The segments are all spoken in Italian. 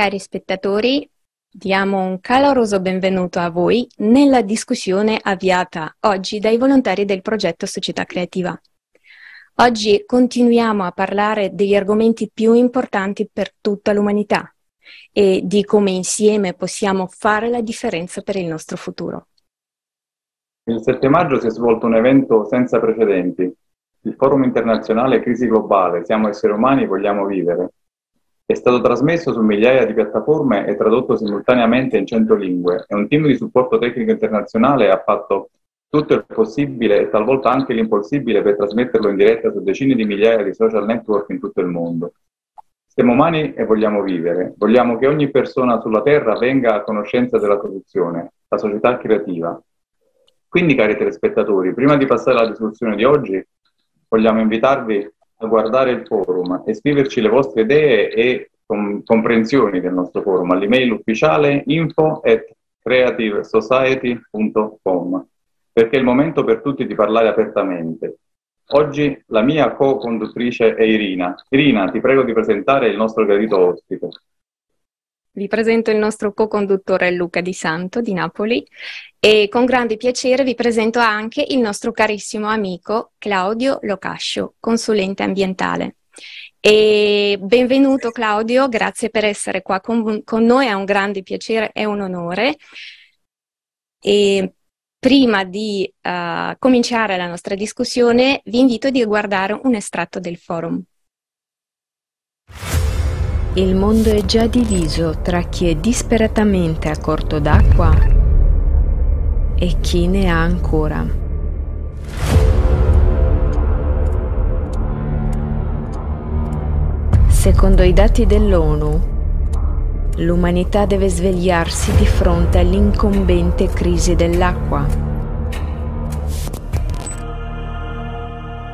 Cari spettatori, diamo un caloroso benvenuto a voi nella discussione avviata oggi dai volontari del progetto Società Creativa. Oggi continuiamo a parlare degli argomenti più importanti per tutta l'umanità e di come insieme possiamo fare la differenza per il nostro futuro. Il 7 maggio si è svolto un evento senza precedenti, il Forum internazionale Crisi Globale, Siamo esseri umani, vogliamo vivere, è stato trasmesso su migliaia di piattaforme e tradotto simultaneamente in cento lingue e un team di supporto tecnico internazionale ha fatto tutto il possibile e talvolta anche l'impossibile per trasmetterlo in diretta su decine di migliaia di social network in tutto il mondo. Siamo umani e vogliamo vivere. Vogliamo che ogni persona sulla Terra venga a conoscenza della soluzione, la società creativa. Quindi, cari telespettatori, prima di passare alla discussione di oggi, vogliamo invitarvi a guardare il forum e scriverci le vostre idee e com- comprensioni del nostro forum all'email ufficiale info at creativesociety.com perché è il momento per tutti di parlare apertamente. Oggi la mia co-conduttrice è Irina. Irina, ti prego di presentare il nostro gradito ospite. Vi presento il nostro co-conduttore Luca Di Santo di Napoli e con grande piacere vi presento anche il nostro carissimo amico Claudio Locascio, consulente ambientale. E benvenuto Claudio, grazie per essere qua con, con noi, è un grande piacere, è un onore. E prima di uh, cominciare la nostra discussione vi invito a guardare un estratto del forum. Il mondo è già diviso tra chi è disperatamente a corto d'acqua e chi ne ha ancora. Secondo i dati dell'ONU, l'umanità deve svegliarsi di fronte all'incombente crisi dell'acqua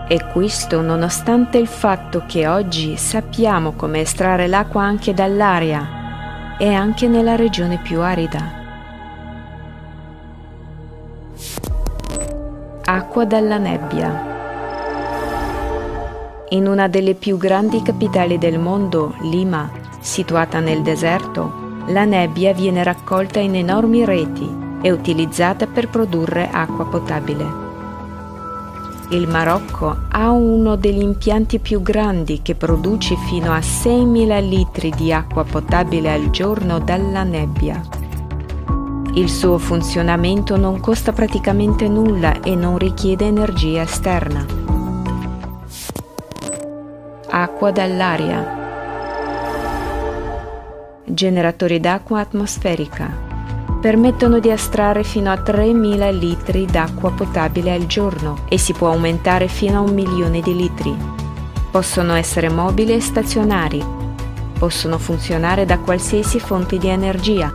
E questo nonostante il fatto che oggi sappiamo come estrarre l'acqua anche dall'aria e anche nella regione più arida. Acqua dalla nebbia. In una delle più grandi capitali del mondo, Lima, situata nel deserto, la nebbia viene raccolta in enormi reti e utilizzata per produrre acqua potabile. Il Marocco ha uno degli impianti più grandi che produce fino a 6.000 litri di acqua potabile al giorno dalla nebbia. Il suo funzionamento non costa praticamente nulla e non richiede energia esterna. Acqua dall'aria. Generatori d'acqua atmosferica permettono di estrarre fino a 3.000 litri d'acqua potabile al giorno e si può aumentare fino a un milione di litri. Possono essere mobili e stazionari. Possono funzionare da qualsiasi fonte di energia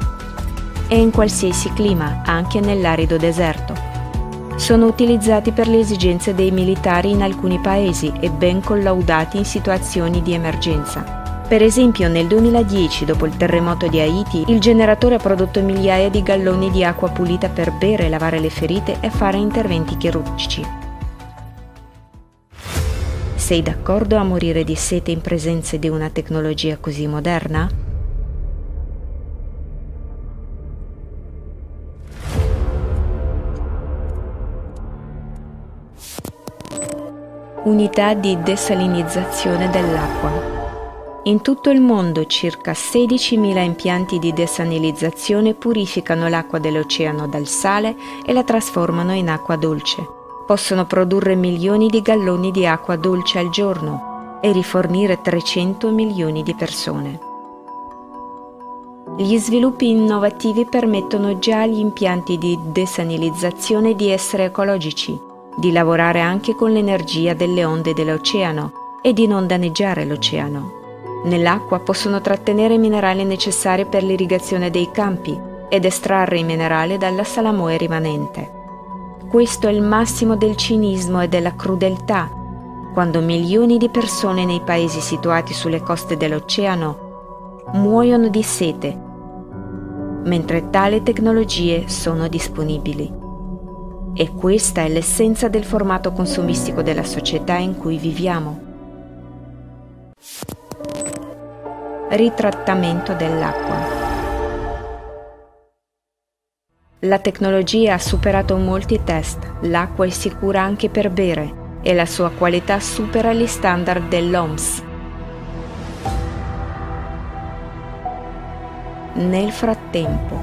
e in qualsiasi clima, anche nell'arido deserto. Sono utilizzati per le esigenze dei militari in alcuni paesi e ben collaudati in situazioni di emergenza. Per esempio nel 2010, dopo il terremoto di Haiti, il generatore ha prodotto migliaia di galloni di acqua pulita per bere, lavare le ferite e fare interventi chirurgici. Sei d'accordo a morire di sete in presenza di una tecnologia così moderna? Unità di desalinizzazione dell'acqua. In tutto il mondo circa 16.000 impianti di desanilizzazione purificano l'acqua dell'oceano dal sale e la trasformano in acqua dolce. Possono produrre milioni di galloni di acqua dolce al giorno e rifornire 300 milioni di persone. Gli sviluppi innovativi permettono già agli impianti di desanilizzazione di essere ecologici, di lavorare anche con l'energia delle onde dell'oceano e di non danneggiare l'oceano. Nell'acqua possono trattenere i minerali necessari per l'irrigazione dei campi ed estrarre i minerali dalla salamoe rimanente. Questo è il massimo del cinismo e della crudeltà, quando milioni di persone nei paesi situati sulle coste dell'oceano muoiono di sete, mentre tali tecnologie sono disponibili. E questa è l'essenza del formato consumistico della società in cui viviamo. Ritrattamento dell'acqua. La tecnologia ha superato molti test, l'acqua è sicura anche per bere e la sua qualità supera gli standard dell'OMS. Nel frattempo,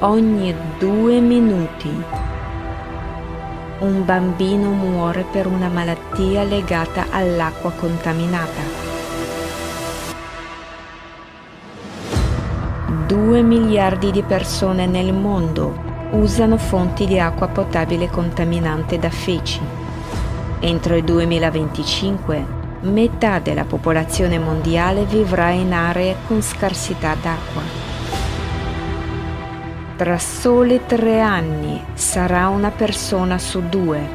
ogni due minuti un bambino muore per una malattia legata all'acqua contaminata. 2 miliardi di persone nel mondo usano fonti di acqua potabile contaminante da feci. Entro il 2025 metà della popolazione mondiale vivrà in aree con scarsità d'acqua. Tra soli tre anni sarà una persona su due.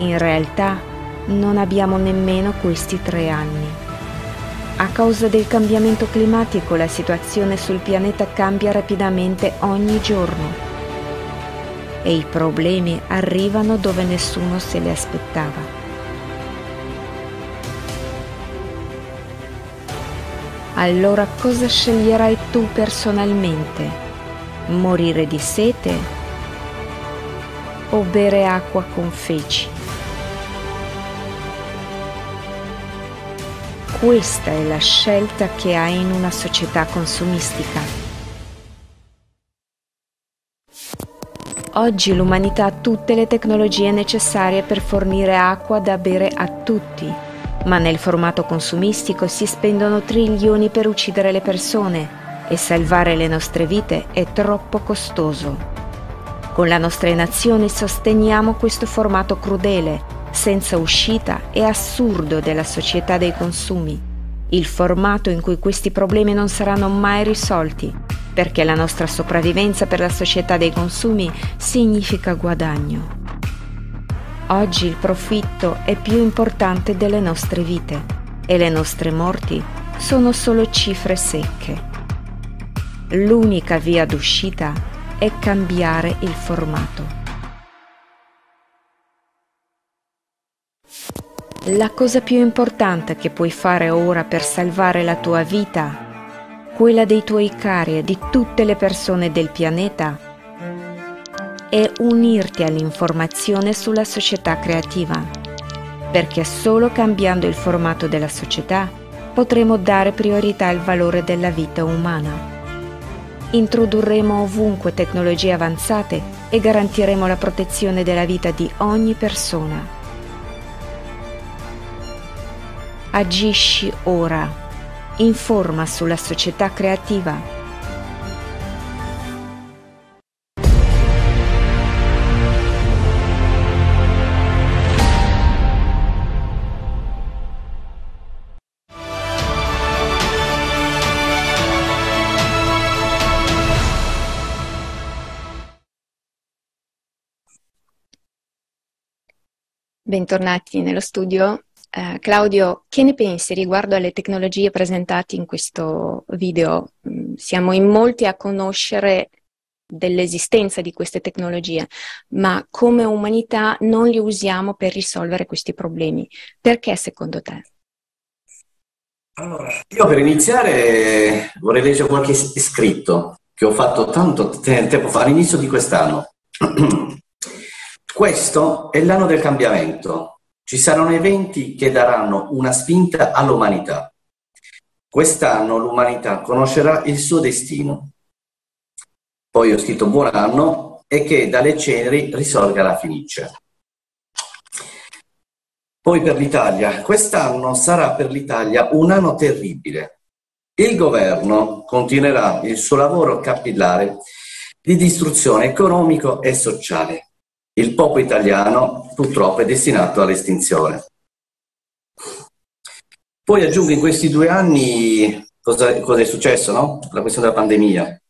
In realtà non abbiamo nemmeno questi tre anni. A causa del cambiamento climatico la situazione sul pianeta cambia rapidamente ogni giorno e i problemi arrivano dove nessuno se li aspettava. Allora cosa sceglierai tu personalmente? Morire di sete o bere acqua con feci? Questa è la scelta che hai in una società consumistica. Oggi l'umanità ha tutte le tecnologie necessarie per fornire acqua da bere a tutti, ma nel formato consumistico si spendono trilioni per uccidere le persone e salvare le nostre vite è troppo costoso. Con la nostra nazione sosteniamo questo formato crudele senza uscita e assurdo della società dei consumi, il formato in cui questi problemi non saranno mai risolti, perché la nostra sopravvivenza per la società dei consumi significa guadagno. Oggi il profitto è più importante delle nostre vite e le nostre morti sono solo cifre secche. L'unica via d'uscita è cambiare il formato. La cosa più importante che puoi fare ora per salvare la tua vita, quella dei tuoi cari e di tutte le persone del pianeta, è unirti all'informazione sulla società creativa, perché solo cambiando il formato della società potremo dare priorità al valore della vita umana. Introdurremo ovunque tecnologie avanzate e garantiremo la protezione della vita di ogni persona Agisci ora. Informa sulla società creativa. Bentornati nello studio eh, Claudio, che ne pensi riguardo alle tecnologie presentate in questo video? Mm, siamo in molti a conoscere dell'esistenza di queste tecnologie, ma come umanità non li usiamo per risolvere questi problemi. Perché secondo te? Allora, io per iniziare vorrei leggere qualche scritto che ho fatto tanto tempo fa, all'inizio di quest'anno. Questo è l'anno del cambiamento, ci saranno eventi che daranno una spinta all'umanità. Quest'anno l'umanità conoscerà il suo destino. Poi ho scritto buon anno e che dalle ceneri risorga la Fenice. Poi per l'Italia, quest'anno sarà per l'Italia un anno terribile. Il governo continuerà il suo lavoro capillare di distruzione economico e sociale il popolo italiano purtroppo è destinato all'estinzione. Poi aggiungo in questi due anni cosa, cosa è successo, no? La questione della pandemia.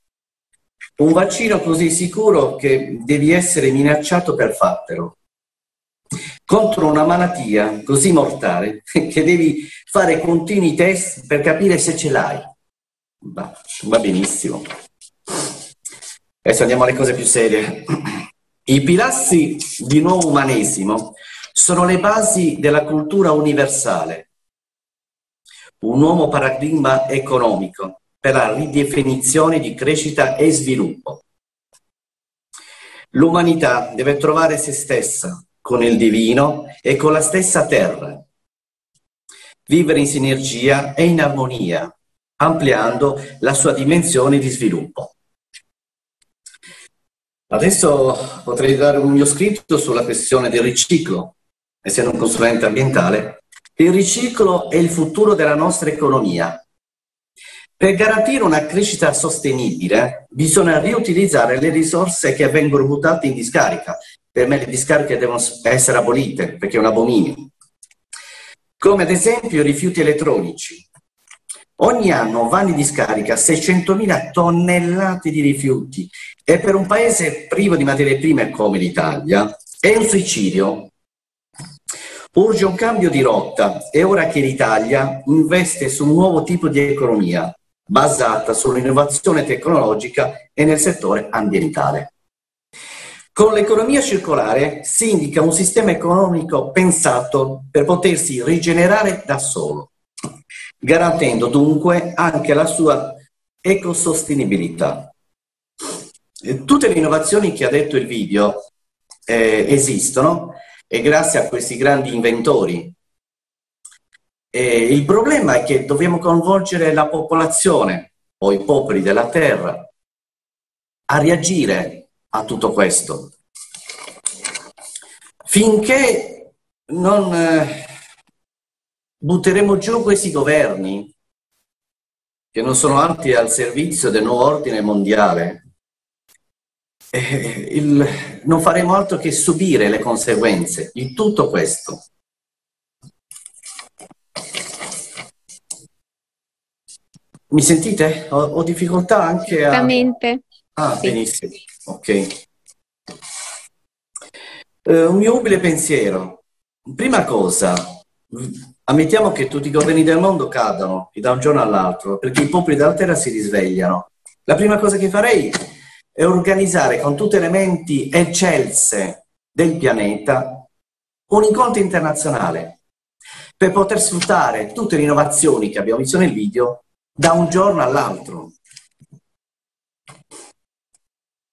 Un vaccino così sicuro che devi essere minacciato per fartelo. Contro una malattia così mortale che devi fare continui test per capire se ce l'hai. Va, va benissimo. Adesso andiamo alle cose più serie. I pilastri di nuovo umanesimo sono le basi della cultura universale, un nuovo paradigma economico per la ridefinizione di crescita e sviluppo. L'umanità deve trovare se stessa con il divino e con la stessa terra, vivere in sinergia e in armonia, ampliando la sua dimensione di sviluppo. Adesso potrei dare un mio scritto sulla questione del riciclo, essendo un consulente ambientale. Il riciclo è il futuro della nostra economia. Per garantire una crescita sostenibile bisogna riutilizzare le risorse che vengono buttate in discarica. Per me le discariche devono essere abolite perché è un abominio. Come ad esempio i rifiuti elettronici. Ogni anno vanno in discarica 600.000 tonnellate di rifiuti e per un paese privo di materie prime come l'Italia è un suicidio. Urge un cambio di rotta è ora che l'Italia investe su un nuovo tipo di economia basata sull'innovazione tecnologica e nel settore ambientale. Con l'economia circolare si indica un sistema economico pensato per potersi rigenerare da solo garantendo dunque anche la sua ecosostenibilità. Tutte le innovazioni che ha detto il video eh, esistono e grazie a questi grandi inventori. E il problema è che dobbiamo coinvolgere la popolazione o i popoli della terra a reagire a tutto questo. Finché non eh, butteremo giù questi governi che non sono altri al servizio del nuovo ordine mondiale. Il, non faremo altro che subire le conseguenze di tutto questo. Mi sentite? Ho, ho difficoltà anche a... Esattamente. Ah, sì. benissimo. Ok. Uh, un mio umile pensiero. Prima cosa, Ammettiamo che tutti i governi del mondo cadano da un giorno all'altro perché i popoli della terra si risvegliano. La prima cosa che farei è organizzare con tutte le menti eccelse del pianeta un incontro internazionale per poter sfruttare tutte le innovazioni che abbiamo visto nel video da un giorno all'altro.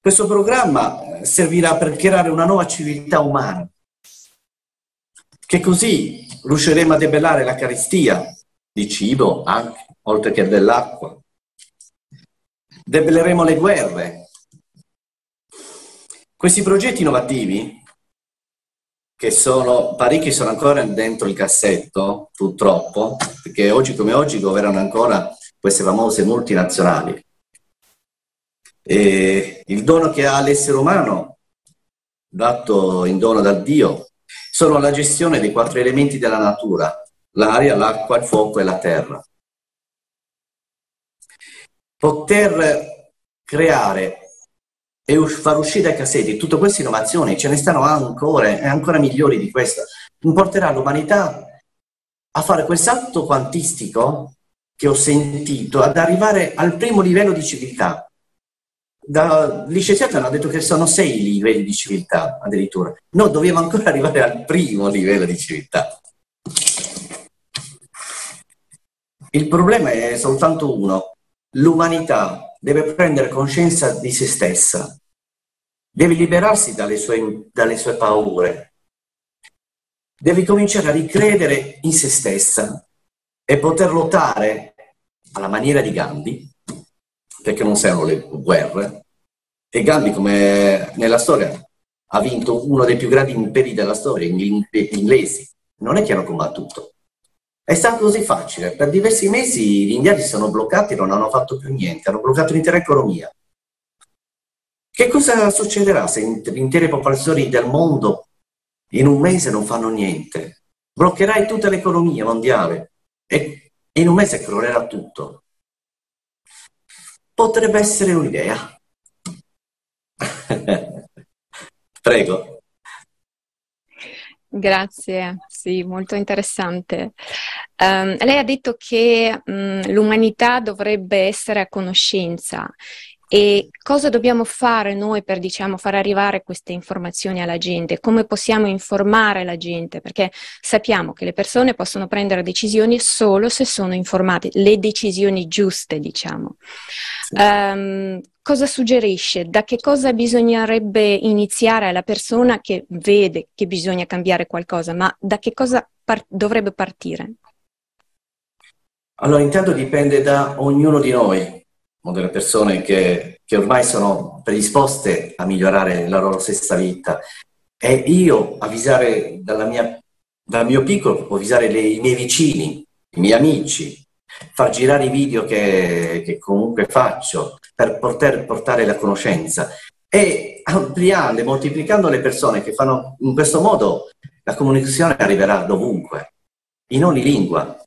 Questo programma servirà per creare una nuova civiltà umana che così riusciremo a debellare la carestia di cibo, anche, oltre che dell'acqua. Debelleremo le guerre. Questi progetti innovativi, che sono parecchi sono ancora dentro il cassetto, purtroppo, perché oggi come oggi governano ancora queste famose multinazionali. E il dono che ha l'essere umano, dato in dono da Dio, sono la gestione dei quattro elementi della natura, l'aria, l'acqua, il fuoco e la terra. Poter creare e far uscire dai cassetti tutte queste innovazioni, ce ne stanno ancora e ancora migliori di questa, porterà l'umanità a fare quel salto quantistico che ho sentito, ad arrivare al primo livello di civiltà, da, gli scienziati hanno detto che sono sei livelli di civiltà addirittura. Noi dobbiamo ancora arrivare al primo livello di civiltà. Il problema è soltanto uno. L'umanità deve prendere coscienza di se stessa, deve liberarsi dalle sue, dalle sue paure, deve cominciare a ricredere in se stessa e poter lottare alla maniera di Gandhi perché non servono le guerre. E Gandhi, come nella storia, ha vinto uno dei più grandi imperi della storia, gli inglesi. Non è che hanno combattuto. È stato così facile. Per diversi mesi gli indiani si sono bloccati non hanno fatto più niente, hanno bloccato l'intera economia. Che cosa succederà se le intere popolazioni del mondo in un mese non fanno niente? Bloccherai tutta l'economia mondiale e in un mese crollerà tutto potrebbe essere un'idea. Prego. Grazie, sì, molto interessante. Um, lei ha detto che um, l'umanità dovrebbe essere a conoscenza E cosa dobbiamo fare noi per, diciamo, far arrivare queste informazioni alla gente? Come possiamo informare la gente? Perché sappiamo che le persone possono prendere decisioni solo se sono informate, le decisioni giuste, diciamo. Sì. Um, cosa suggerisce? Da che cosa bisognerebbe iniziare la persona che vede che bisogna cambiare qualcosa, ma da che cosa par- dovrebbe partire? Allora, intanto dipende da ognuno di noi, delle persone che, che ormai sono predisposte a migliorare la loro stessa vita. E io avvisare mia, dal mio piccolo, avvisare le, i miei vicini, i miei amici, far girare i video che, che comunque faccio per poter portare la conoscenza e ampliando moltiplicando le persone che fanno in questo modo la comunicazione arriverà dovunque, in ogni lingua.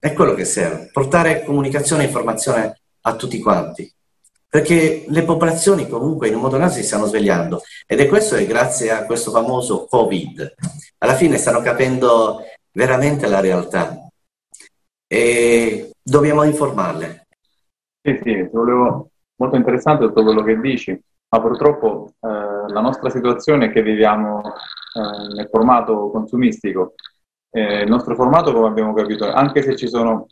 È quello che serve, portare comunicazione e informazione a tutti quanti. Perché le popolazioni comunque in un modo o si stanno svegliando ed è questo è grazie a questo famoso Covid. Alla fine stanno capendo veramente la realtà e dobbiamo informarle. Sì, sì, volevo... molto interessante tutto quello che dici, ma purtroppo eh, la nostra situazione è che viviamo eh, nel formato consumistico eh, il nostro formato, come abbiamo capito, anche se ci sono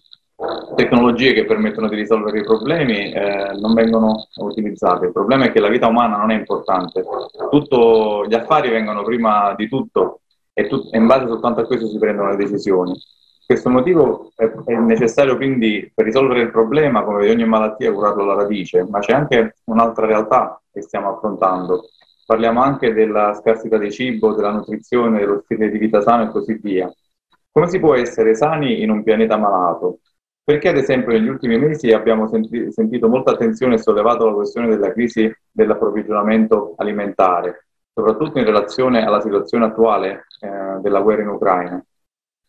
tecnologie che permettono di risolvere i problemi, eh, non vengono utilizzate. Il problema è che la vita umana non è importante. Tutto, gli affari vengono prima di tutto e, tu, e in base soltanto a questo si prendono le decisioni. Questo motivo è, è, necessario quindi per risolvere il problema, come di ogni malattia, curarlo alla radice, ma c'è anche un'altra realtà che stiamo affrontando. Parliamo anche della scarsità di cibo, della nutrizione, dello stile di vita sano e così via. Come si può essere sani in un pianeta malato? Perché ad esempio negli ultimi mesi abbiamo senti- sentito molta attenzione sollevato la questione della crisi dell'approvvigionamento alimentare, soprattutto in relazione alla situazione attuale eh, della guerra in Ucraina.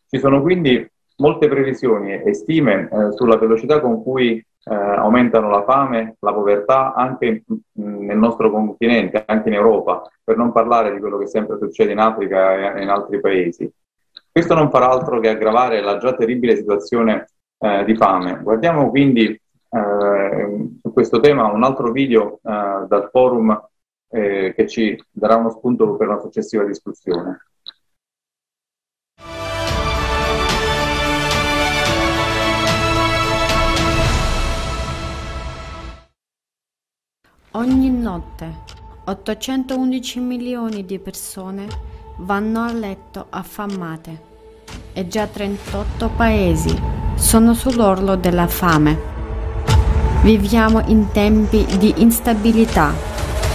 Ci sono quindi molte previsioni e stime eh, sulla velocità con cui eh, aumentano la fame, la povertà anche nel nostro continente, anche in Europa, per non parlare di quello che sempre succede in Africa e in altri paesi. Questo non farà altro che aggravare la già terribile situazione eh, di fame. Guardiamo quindi eh, su questo tema un altro video eh, dal forum eh, che ci darà uno spunto per una successiva discussione. Ogni notte 811 milioni di persone vanno a letto affamate e già 38 paesi sono sull'orlo della fame. Viviamo in tempi di instabilità,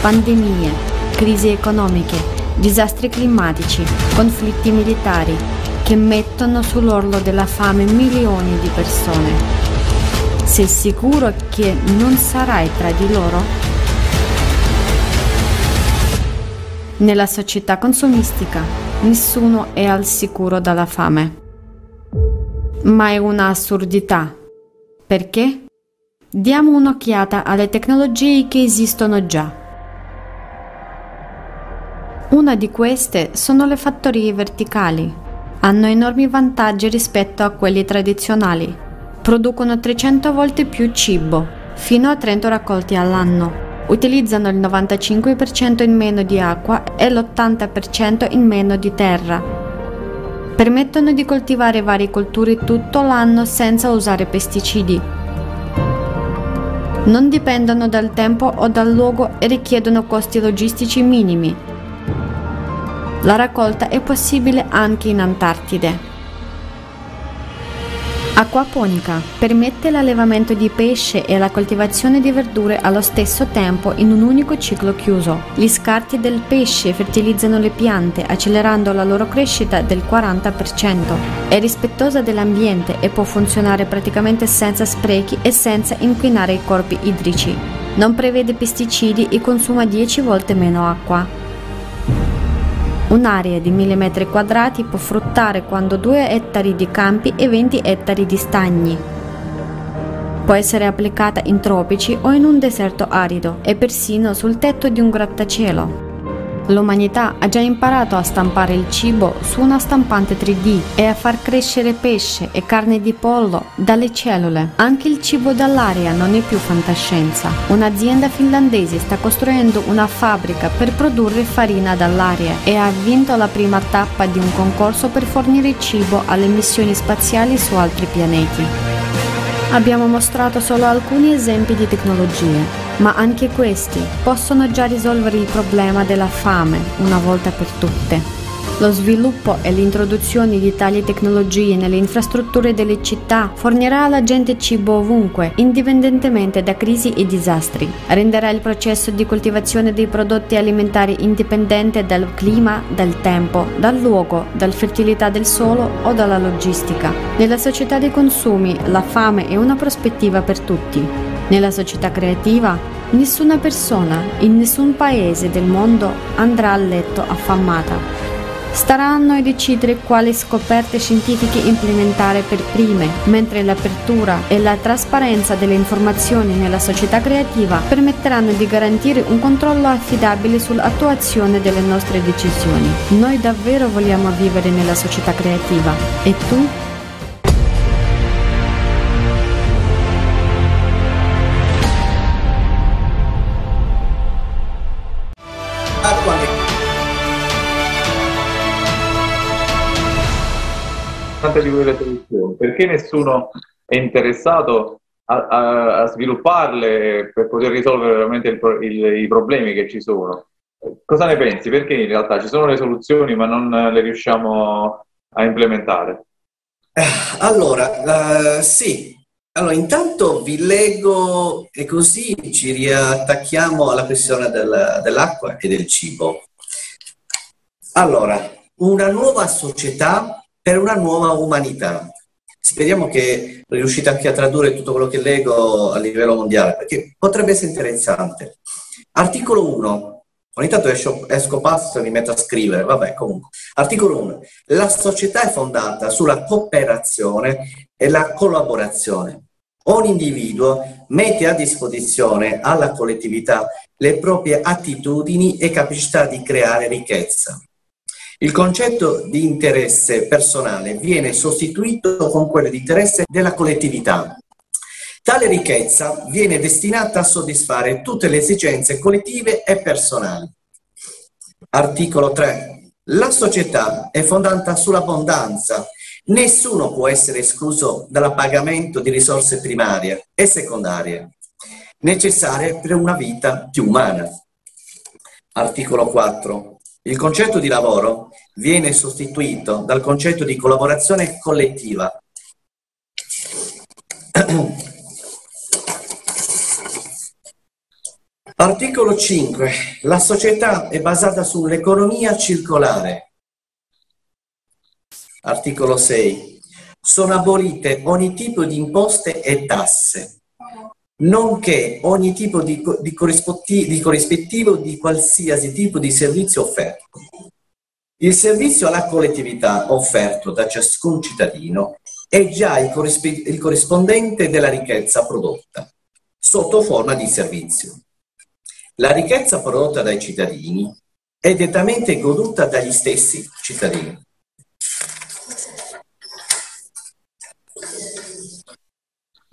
pandemie, crisi economiche, disastri climatici, conflitti militari che mettono sull'orlo della fame milioni di persone. Sei sicuro che non sarai tra di loro? Nella società consumistica nessuno è al sicuro dalla fame. Ma è un'assurdità. Perché? Diamo un'occhiata alle tecnologie che esistono già. Una di queste sono le fattorie verticali. Hanno enormi vantaggi rispetto a quelli tradizionali. Producono 300 volte più cibo, fino a 30 raccolti all'anno utilizzano il 95% in meno di acqua e l'80% in meno di terra. Permettono di coltivare varie colture tutto l'anno senza usare pesticidi. Non dipendono dal tempo o dal luogo e richiedono costi logistici minimi. La raccolta è possibile anche in Antartide. Acquaponica permette l'allevamento di pesce e la coltivazione di verdure allo stesso tempo in un unico ciclo chiuso. Gli scarti del pesce fertilizzano le piante accelerando la loro crescita del 40%. È rispettosa dell'ambiente e può funzionare praticamente senza sprechi e senza inquinare i corpi idrici. Non prevede pesticidi e consuma 10 volte meno acqua. Un'area di 1000 metri quadrati può fruttare quando 2 ettari di campi e 20 ettari di stagni. Può essere applicata in tropici o in un deserto arido e persino sul tetto di un grattacielo. L'umanità ha già imparato a stampare il cibo su una stampante 3D e a far crescere pesce e carne di pollo dalle cellule. Anche il cibo dall'aria non è più fantascienza. Un'azienda finlandese sta costruendo una fabbrica per produrre farina dall'aria e ha vinto la prima tappa di un concorso per fornire cibo alle missioni spaziali su altri pianeti. Abbiamo mostrato solo alcuni esempi di tecnologie, ma anche questi possono già risolvere il problema della fame una volta per tutte. Lo sviluppo e l'introduzione di tali tecnologie nelle infrastrutture delle città fornirà alla gente cibo ovunque, indipendentemente da crisi e disastri. Renderà il processo di coltivazione dei prodotti alimentari indipendente dal clima, dal tempo, dal luogo, dalla fertilità del suolo o dalla logistica. Nella società dei consumi la fame è una prospettiva per tutti. Nella società creativa, nessuna persona in nessun paese del mondo andrà a letto affamata. Starà a noi decidere quali scoperte scientifiche implementare per prime, mentre l'apertura e la trasparenza delle informazioni nella società creativa permetteranno di garantire un controllo affidabile sull'attuazione delle nostre decisioni. Noi davvero vogliamo vivere nella società creativa. E tu? Tante di quelle soluzioni, perché nessuno è interessato a, a, a svilupparle per poter risolvere veramente il, il, i problemi che ci sono? Cosa ne pensi? Perché in realtà ci sono le soluzioni ma non le riusciamo a implementare? Eh, allora, uh, sì. Allora, intanto vi leggo e così ci riattacchiamo alla questione del, dell'acqua e del cibo. Allora, una nuova società per una nuova umanità. Speriamo che riuscite anche a tradurre tutto quello che leggo a livello mondiale, perché potrebbe essere interessante. Articolo 1. Ogni tanto esco, esco passo e mi metto a scrivere, vabbè, comunque. Articolo 1. La società è fondata sulla cooperazione e la collaborazione. Ogni individuo mette a disposizione alla collettività le proprie attitudini e capacità di creare ricchezza. Il concetto di interesse personale viene sostituito con quello di interesse della collettività. Tale ricchezza viene destinata a soddisfare tutte le esigenze collettive e personali. Articolo 3. La società è fondata sull'abbondanza. Nessuno può essere escluso dal pagamento di risorse primarie e secondarie necessarie per una vita più umana. Articolo 4. Il concetto di lavoro viene sostituito dal concetto di collaborazione collettiva. Articolo 5. La società è basata sull'economia circolare. Articolo 6. Sono abolite ogni tipo di imposte e tasse nonché ogni tipo di, di, di corrispettivo di qualsiasi tipo di servizio offerto. Il servizio alla collettività offerto da ciascun cittadino è già il, corrisp- il corrispondente della ricchezza prodotta, sotto forma di servizio. La ricchezza prodotta dai cittadini è direttamente goduta dagli stessi cittadini.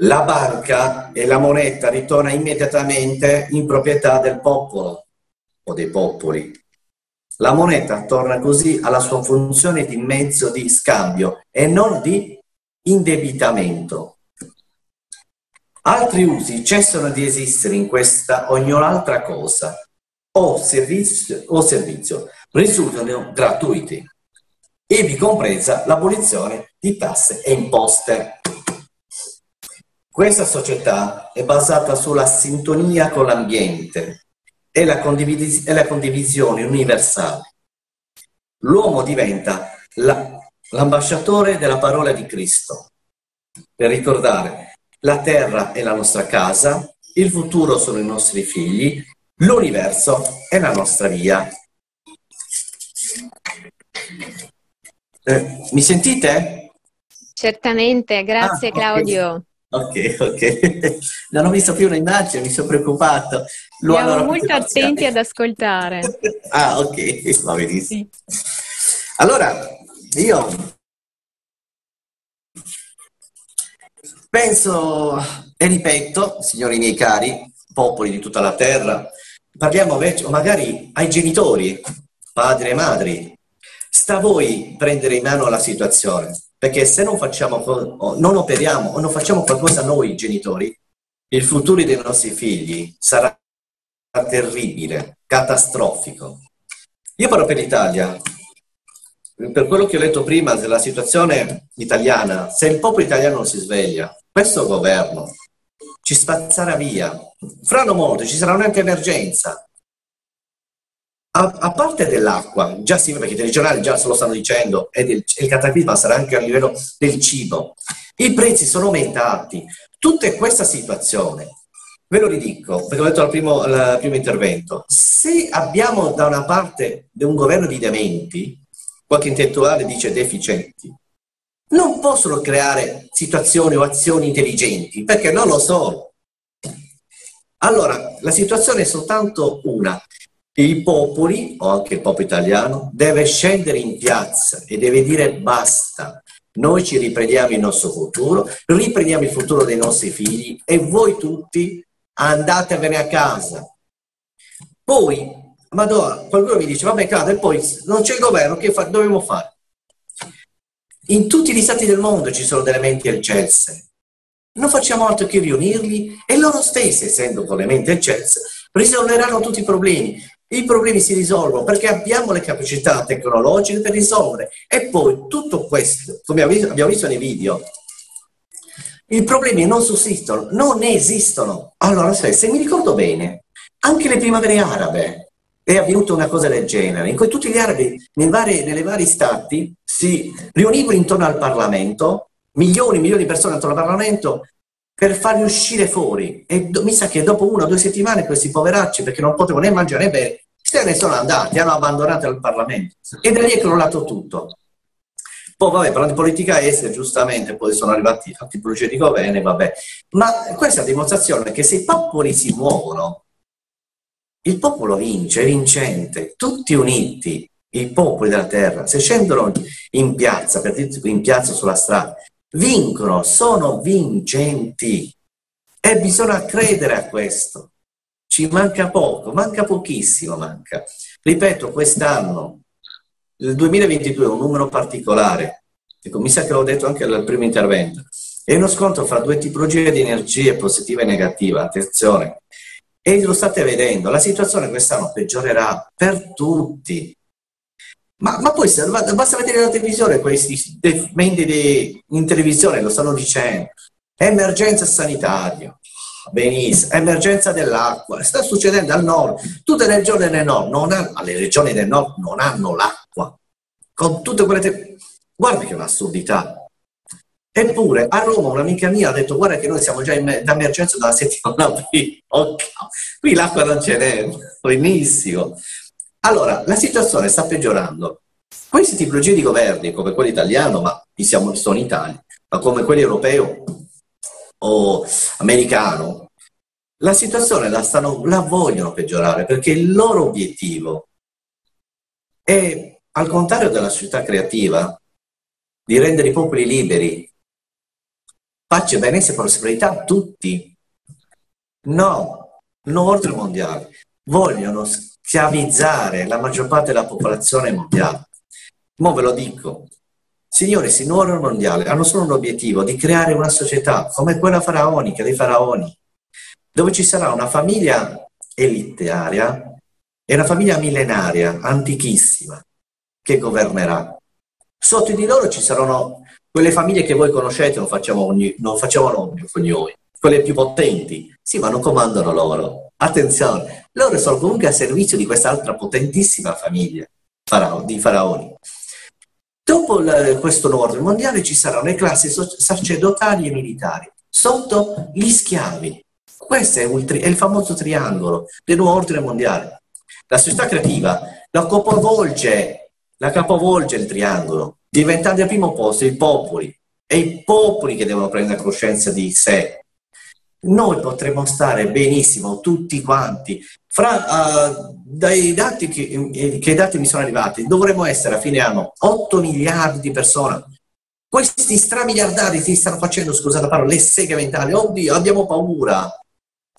La banca e la moneta ritorna immediatamente in proprietà del popolo o dei popoli. La moneta torna così alla sua funzione di mezzo di scambio e non di indebitamento. Altri usi cessano di esistere in questa ogni altra cosa o servizio, o servizio risultano gratuiti, ivi compresa l'abolizione di tasse e imposte. Questa società è basata sulla sintonia con l'ambiente e la, condivis- e la condivisione universale. L'uomo diventa la, l'ambasciatore della parola di Cristo per ricordare la terra è la nostra casa, il futuro sono i nostri figli, l'universo è la nostra via. Eh, mi sentite? Certamente, grazie ah, Claudio. Ok, ok. Non ho visto più un'immagine, mi sono preoccupato. Lo Siamo molto attenti ad ascoltare. ah, ok, va benissimo. Sì. Allora, io penso e ripeto, signori miei cari, popoli di tutta la terra, parliamo magari ai genitori, padri e madri. Sta a voi prendere in mano la situazione, perché se non facciamo, non operiamo o non facciamo qualcosa noi genitori, il futuro dei nostri figli sarà terribile, catastrofico. Io parlo per l'Italia, per quello che ho letto prima della situazione italiana, se il popolo italiano non si sveglia, questo governo ci spazzerà via. Franno molto, ci sarà anche emergenza. A, a, parte dell'acqua, già sì, perché i telegiornali già se lo stanno dicendo, e del, il cataclisma sarà anche a livello del cibo. I prezzi sono aumentati. Tutta questa situazione, ve lo ridico, perché ho detto al primo, al primo intervento, se abbiamo da una parte un governo di dementi, qualche intellettuale dice deficienti, non possono creare situazioni o azioni intelligenti, perché non lo sono. Allora, la situazione è soltanto una. I popoli, o anche il popolo italiano, deve scendere in piazza e deve dire basta. Noi ci riprendiamo il nostro futuro, riprendiamo il futuro dei nostri figli e voi tutti andatevene a casa. Poi Madonna, qualcuno mi dice, vabbè, cade, poi non c'è il governo, che fa, dobbiamo fare? In tutti gli stati del mondo ci sono delle menti eccelse. Non facciamo altro che riunirli e loro stessi, essendo con le menti eccelse, risolveranno tutti i problemi. I problemi si risolvono perché abbiamo le capacità tecnologiche per risolvere. E poi tutto questo, come abbiamo visto nei video, i problemi non sussistono, non esistono. Allora, se mi ricordo bene, anche le primavere arabe, è avvenuta una cosa del genere, in cui tutti gli arabi nei vari, nelle vari stati si riunivano intorno al Parlamento, milioni e milioni di persone intorno al Parlamento, per farli uscire fuori. E do, mi sa che dopo una o due settimane questi poveracci, perché non potevano né mangiare né bere, se ne sono andati, hanno abbandonato il Parlamento. E da lì è crollato tutto. Poi, vabbè, parlando di politica estera, giustamente, poi sono arrivati a tipologie di governo, vabbè. Ma questa è la dimostrazione che se i popoli si muovono, il popolo vince, è vincente, tutti uniti, i popoli della terra, se scendono in piazza, per dire in piazza sulla strada, vincono, sono vincenti. E bisogna credere a questo. Ci manca poco, manca pochissimo, manca. Ripeto, quest'anno, il 2022 è un numero particolare. Ecco, mi sa che l'ho detto anche al primo intervento. È uno scontro fra due tipologie di energie, positiva e negativa. Attenzione, e lo state vedendo, la situazione quest'anno peggiorerà per tutti. Ma, ma poi basta vedere la televisione, questi menti in televisione lo stanno dicendo. Emergenza sanitaria, benissimo, emergenza dell'acqua, sta succedendo al nord, tutte le regioni del nord, non hanno, le regioni del nord non hanno l'acqua, con tutte quelle... Te- Guarda che un'assurdità. Eppure a Roma un'amica mia ha detto guarda che noi siamo già in me- d'emergenza dalla settimana prima. Okay. Qui l'acqua non ce n'è, benissimo. Allora, la situazione sta peggiorando. Queste tipologie di governi, come quello italiano, ma siamo, sono in Italia, ma come quello europeo o americano, la situazione la, stanno, la vogliono peggiorare perché il loro obiettivo è, al contrario della società creativa, di rendere i popoli liberi pace, benessere e prosperità a tutti. No, l'ordine mondiale. Vogliono schiavizzare la maggior parte della popolazione mondiale. Mo ve lo dico. Signori, il nuovo mondiale hanno solo un obiettivo di creare una società come quella faraonica dei faraoni, dove ci sarà una famiglia elitaria e una famiglia millenaria, antichissima, che governerà. Sotto di loro ci saranno quelle famiglie che voi conoscete non facciamo, ogni, non facciamo nomi noi, quelle più potenti, sì, ma non comandano loro. Attenzione, loro sono comunque a servizio di quest'altra potentissima famiglia di faraoni. Dopo questo ordine mondiale ci saranno le classi sacerdotali e militari, sotto gli schiavi. Questo è, tri- è il famoso triangolo del nuovo ordine mondiale. La società creativa la capovolge, la capovolge il triangolo diventando al primo posto i popoli è i popoli che devono prendere coscienza di sé. Noi potremmo stare benissimo tutti quanti. Fra, uh, dai dati che, eh, che dati mi sono arrivati, dovremmo essere a fine anno 8 miliardi di persone. Questi stramiliardari si stanno facendo, scusate la parola, le seghe mentali. Oddio, abbiamo paura.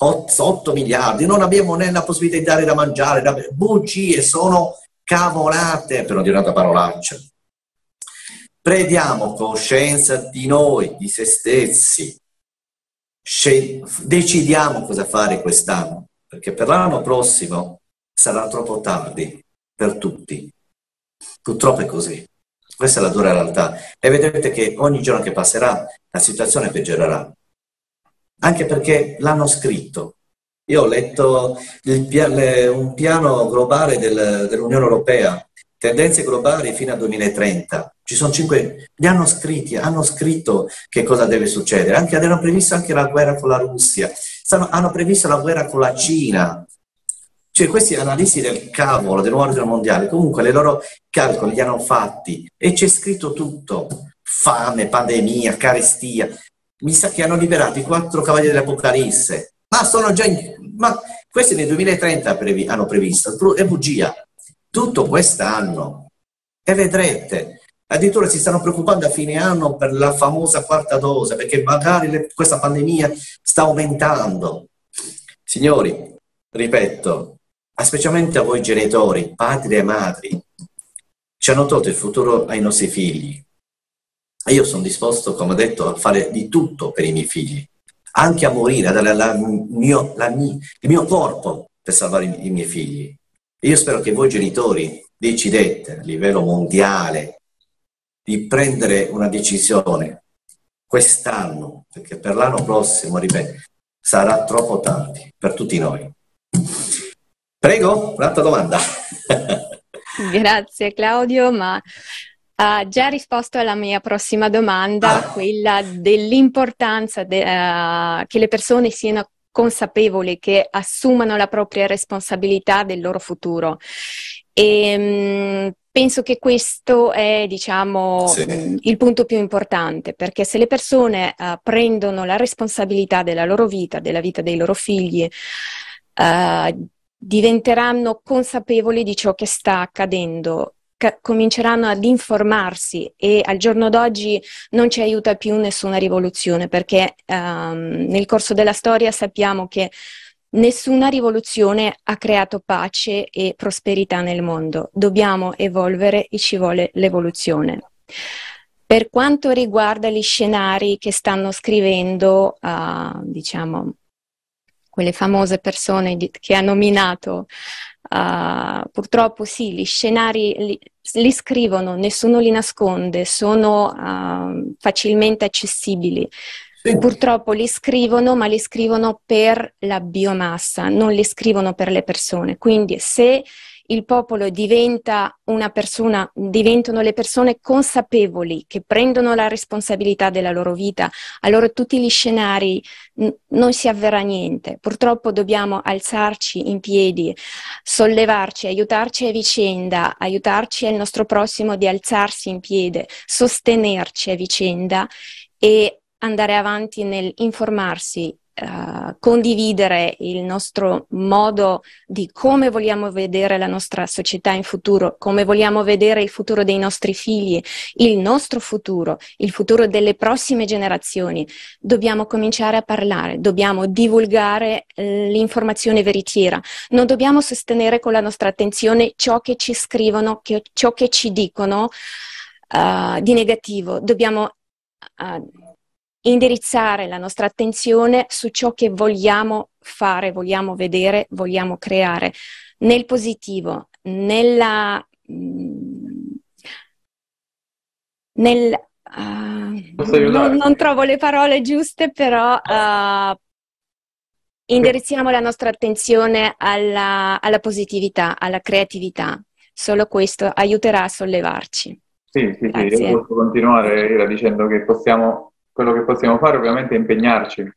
8, 8 miliardi, non abbiamo né la possibilità di dare da mangiare, da... bugie, sono cavolate, per non dire un'altra parolaccia. Prendiamo coscienza di noi, di se stessi, decidiamo cosa fare quest'anno, perché per l'anno prossimo sarà troppo tardi per tutti. Purtroppo è così. Questa è la dura realtà. E vedrete che ogni giorno che passerà la situazione peggiorerà. Anche perché l'hanno scritto. Io ho letto il, un piano globale del, dell'Unione Europea tendenze globali fino al 2030. Ci sono cinque, li hanno scritti, hanno scritto che cosa deve succedere. Anche, hanno previsto anche la guerra con la Russia, Stanno, hanno previsto la guerra con la Cina. Cioè questi analisti del cavolo, del nuovo ordine mondiale, comunque le loro calcoli li hanno fatti e c'è scritto tutto. Fame, pandemia, carestia. Mi sa che hanno liberato i quattro cavalieri dell'Apocalisse. Ma sono già in... Ma questi nel 2030 previ... hanno previsto, è bugia tutto quest'anno e vedrete. Addirittura si stanno preoccupando a fine anno per la famosa quarta dose, perché magari le, questa pandemia sta aumentando. Signori, ripeto, specialmente a voi genitori, padri e madri, ci hanno tolto il futuro ai nostri figli. E io sono disposto, come ho detto, a fare di tutto per i miei figli, anche a morire, a dare la, mio, la, il mio corpo per salvare i, i miei figli. Io spero che voi genitori decidete a livello mondiale di prendere una decisione quest'anno, perché per l'anno prossimo, ripeto, sarà troppo tardi per tutti noi. Prego, un'altra domanda. Grazie Claudio, ma ha già risposto alla mia prossima domanda, ah. quella dell'importanza de, uh, che le persone siano consapevoli che assumano la propria responsabilità del loro futuro. E, mh, penso che questo è, diciamo, sì. il punto più importante, perché se le persone uh, prendono la responsabilità della loro vita, della vita dei loro figli, uh, diventeranno consapevoli di ciò che sta accadendo cominceranno ad informarsi e al giorno d'oggi non ci aiuta più nessuna rivoluzione perché um, nel corso della storia sappiamo che nessuna rivoluzione ha creato pace e prosperità nel mondo. Dobbiamo evolvere e ci vuole l'evoluzione. Per quanto riguarda gli scenari che stanno scrivendo, uh, diciamo, quelle famose persone di, che ha nominato Uh, purtroppo sì, gli scenari li, li, scrivono, nessuno li nasconde, sono uh, facilmente accessibili. Sì. Purtroppo li scrivono, ma li scrivono per la biomassa, non li scrivono per le persone. Quindi se il popolo diventa una persona, diventano le persone consapevoli che prendono la responsabilità della loro vita, allora tutti gli scenari n- non si avverrà niente. Purtroppo dobbiamo alzarci in piedi, sollevarci, aiutarci a vicenda, aiutarci al nostro prossimo di alzarsi in piedi, sostenerci a vicenda e andare avanti nel informarsi, Uh, condividere il nostro modo di come vogliamo vedere la nostra società in futuro, come vogliamo vedere il futuro dei nostri figli, il nostro futuro, il futuro delle prossime generazioni. Dobbiamo cominciare a parlare, dobbiamo divulgare eh, l'informazione veritiera, non dobbiamo sostenere con la nostra attenzione ciò che ci scrivono, che, ciò che ci dicono uh, di negativo, dobbiamo uh, indirizzare la nostra attenzione su ciò che vogliamo fare, vogliamo vedere, vogliamo creare, nel positivo, nella... Mm, nel, uh, non, non, trovo le parole giuste, però uh, indirizziamo la nostra attenzione alla, alla, positività, alla creatività. Solo questo aiuterà a sollevarci. Sì, sì, Grazie. sì, io posso continuare dicendo che possiamo quello che possiamo fare ovviamente è impegnarci,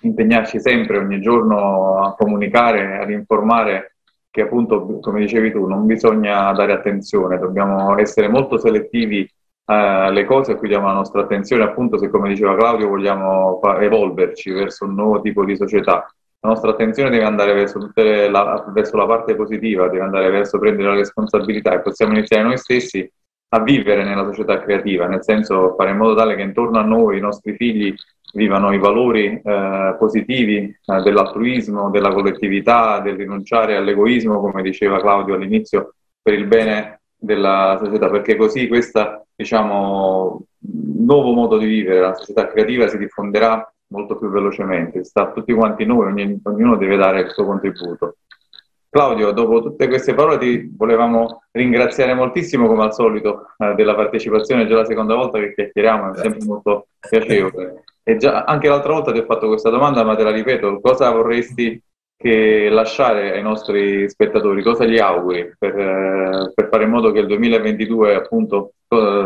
impegnarci sempre, ogni giorno a comunicare, ad informare che appunto, come dicevi tu, non bisogna dare attenzione, dobbiamo essere molto selettivi eh, le cose a cui diamo la nostra attenzione, appunto se come diceva Claudio vogliamo evolverci verso un nuovo tipo di società. La nostra attenzione deve andare verso, la, verso la parte positiva, deve andare verso prendere la responsabilità e possiamo iniziare noi stessi a vivere nella società creativa, nel senso fare in modo tale che intorno a noi i nostri figli vivano i valori eh, positivi eh, dell'altruismo, della collettività, del rinunciare all'egoismo, come diceva Claudio all'inizio, per il bene della società, perché così questo diciamo, nuovo modo di vivere, la società creativa si diffonderà molto più velocemente, sta a tutti quanti noi, ogni, ognuno deve dare il suo contributo. Claudio, dopo tutte queste parole ti volevamo ringraziare moltissimo come al solito eh, della partecipazione, già la seconda volta che chiacchieriamo, è sempre molto piacevole. E già anche l'altra volta ti ho fatto questa domanda, ma te la ripeto, cosa vorresti lasciare ai nostri spettatori? Cosa gli auguri per, eh, per fare in modo che il 2022 appunto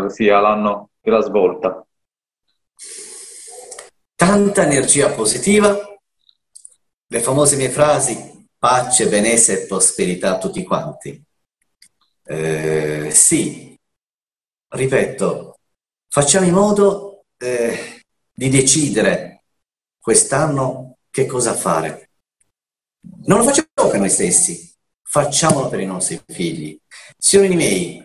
sia l'anno della svolta? Tanta energia positiva, le famose mie frasi, pace, benessere e prosperità a tutti quanti. Eh, sì, ripeto, facciamo in modo eh, di decidere quest'anno che cosa fare non lo facciamo per noi stessi, facciamolo per i nostri figli. Signori miei,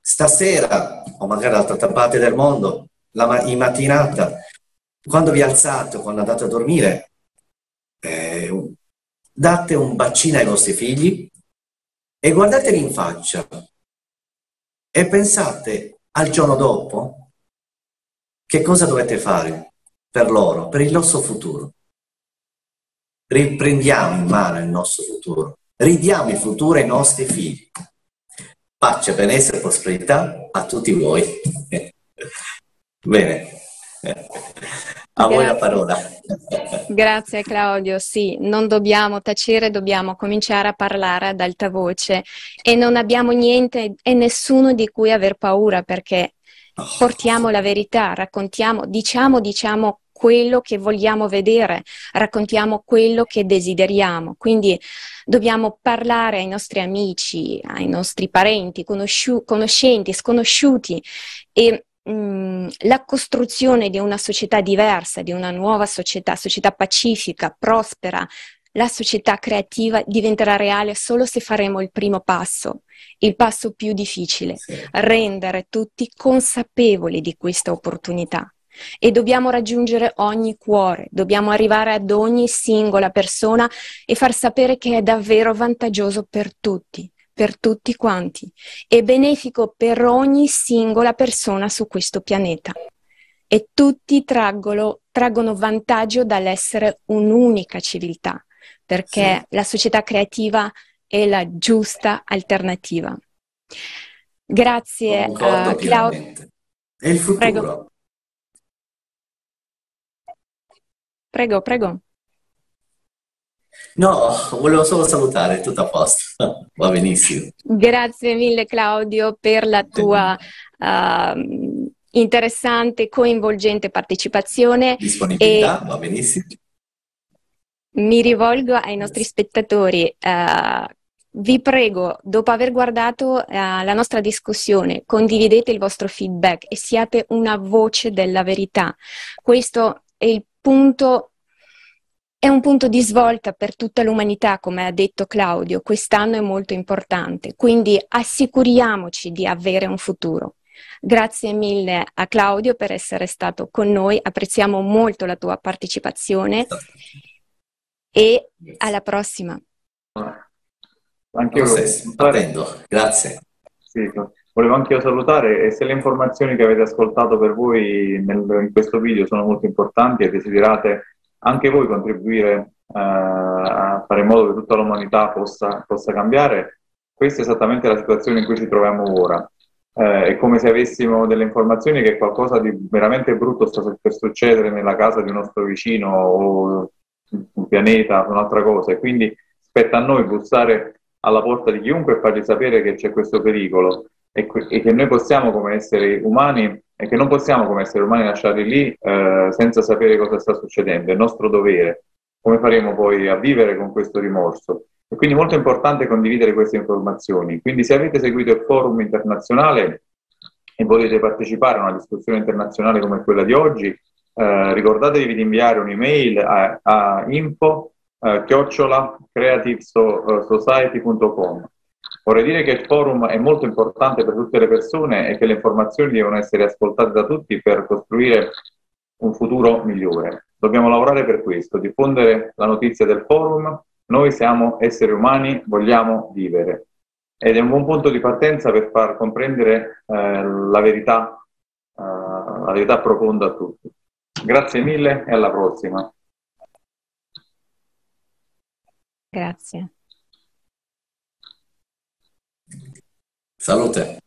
stasera o magari dall'altra parte del mondo, la, in mattinata, quando vi alzate quando andate a dormire, eh, date un bacino ai vostri figli e guardateli in faccia e pensate al giorno dopo che cosa dovete fare per loro, per il nostro futuro riprendiamo in mano il nostro futuro, ridiamo il futuro ai nostri figli. Pace, benessere e prosperità a tutti voi. Bene, a Grazie. voi la parola. Grazie Claudio, sì, non dobbiamo tacere, dobbiamo cominciare a parlare ad alta voce e non abbiamo niente e nessuno di cui aver paura perché portiamo la verità, raccontiamo, diciamo, diciamo quello che vogliamo vedere, raccontiamo quello che desideriamo. Quindi dobbiamo parlare ai nostri amici, ai nostri parenti, conosciu- conoscenti, sconosciuti e mm, la costruzione di una società diversa, di una nuova società, società pacifica, prospera, la società creativa diventerà reale solo se faremo il primo passo, il passo più difficile, sì. rendere tutti consapevoli di questa opportunità e dobbiamo raggiungere ogni cuore, dobbiamo arrivare ad ogni singola persona e far sapere che è davvero vantaggioso per tutti, per tutti quanti, e benefico per ogni singola persona su questo pianeta. E tutti traggono, traggono vantaggio dall'essere un'unica civiltà, perché sì. la società creativa è la giusta alternativa. Grazie a uh, Claudio. È il futuro. Prego. Prego, prego. No, volevo solo salutare, tutto a posto, va benissimo. Grazie mille Claudio per la tua uh, interessante, coinvolgente partecipazione. Disponibilità, e va benissimo. Mi rivolgo ai nostri spettatori. Uh, vi prego, dopo aver guardato uh, la nostra discussione, condividete il vostro feedback e siate una voce della verità. Questo è il punto è un punto di svolta per tutta l'umanità, come ha detto Claudio, quest'anno è molto importante, quindi assicuriamoci di avere un futuro. Grazie mille a Claudio per essere stato con noi, apprezziamo molto la tua partecipazione e alla prossima. Anche io attendo, grazie. Sì, volevo anche io salutare e se le informazioni che avete ascoltato per voi nel, in questo video sono molto importanti e desiderate anche voi contribuire eh, a fare in modo che tutta l'umanità possa, possa, cambiare, questa è esattamente la situazione in cui ci troviamo ora. Eh, è come se avessimo delle informazioni che qualcosa di veramente brutto sta per succedere nella casa di un nostro vicino o un pianeta, un'altra cosa, e quindi spetta a noi bussare alla porta di chiunque e fargli sapere che c'è questo pericolo e che noi possiamo come esseri umani e che non possiamo come esseri umani lasciarli lì eh, senza sapere cosa sta succedendo, è nostro dovere. Come faremo poi a vivere con questo rimorso? E quindi è molto importante condividere queste informazioni. Quindi se avete seguito il forum internazionale e volete partecipare a una discussione internazionale come quella di oggi, eh, ricordatevi di inviare un'email a, a info eh, chiocciola creativesociety.com. Vorrei dire che il forum è molto importante per tutte le persone e che le informazioni devono essere ascoltate da tutti per costruire un futuro migliore. Dobbiamo lavorare per questo, diffondere la notizia del forum. Noi siamo esseri umani, vogliamo vivere. Ed è un buon punto di partenza per far comprendere eh, la, verità, eh, la verità profonda a tutti. Grazie mille e alla prossima. Grazie. Salute.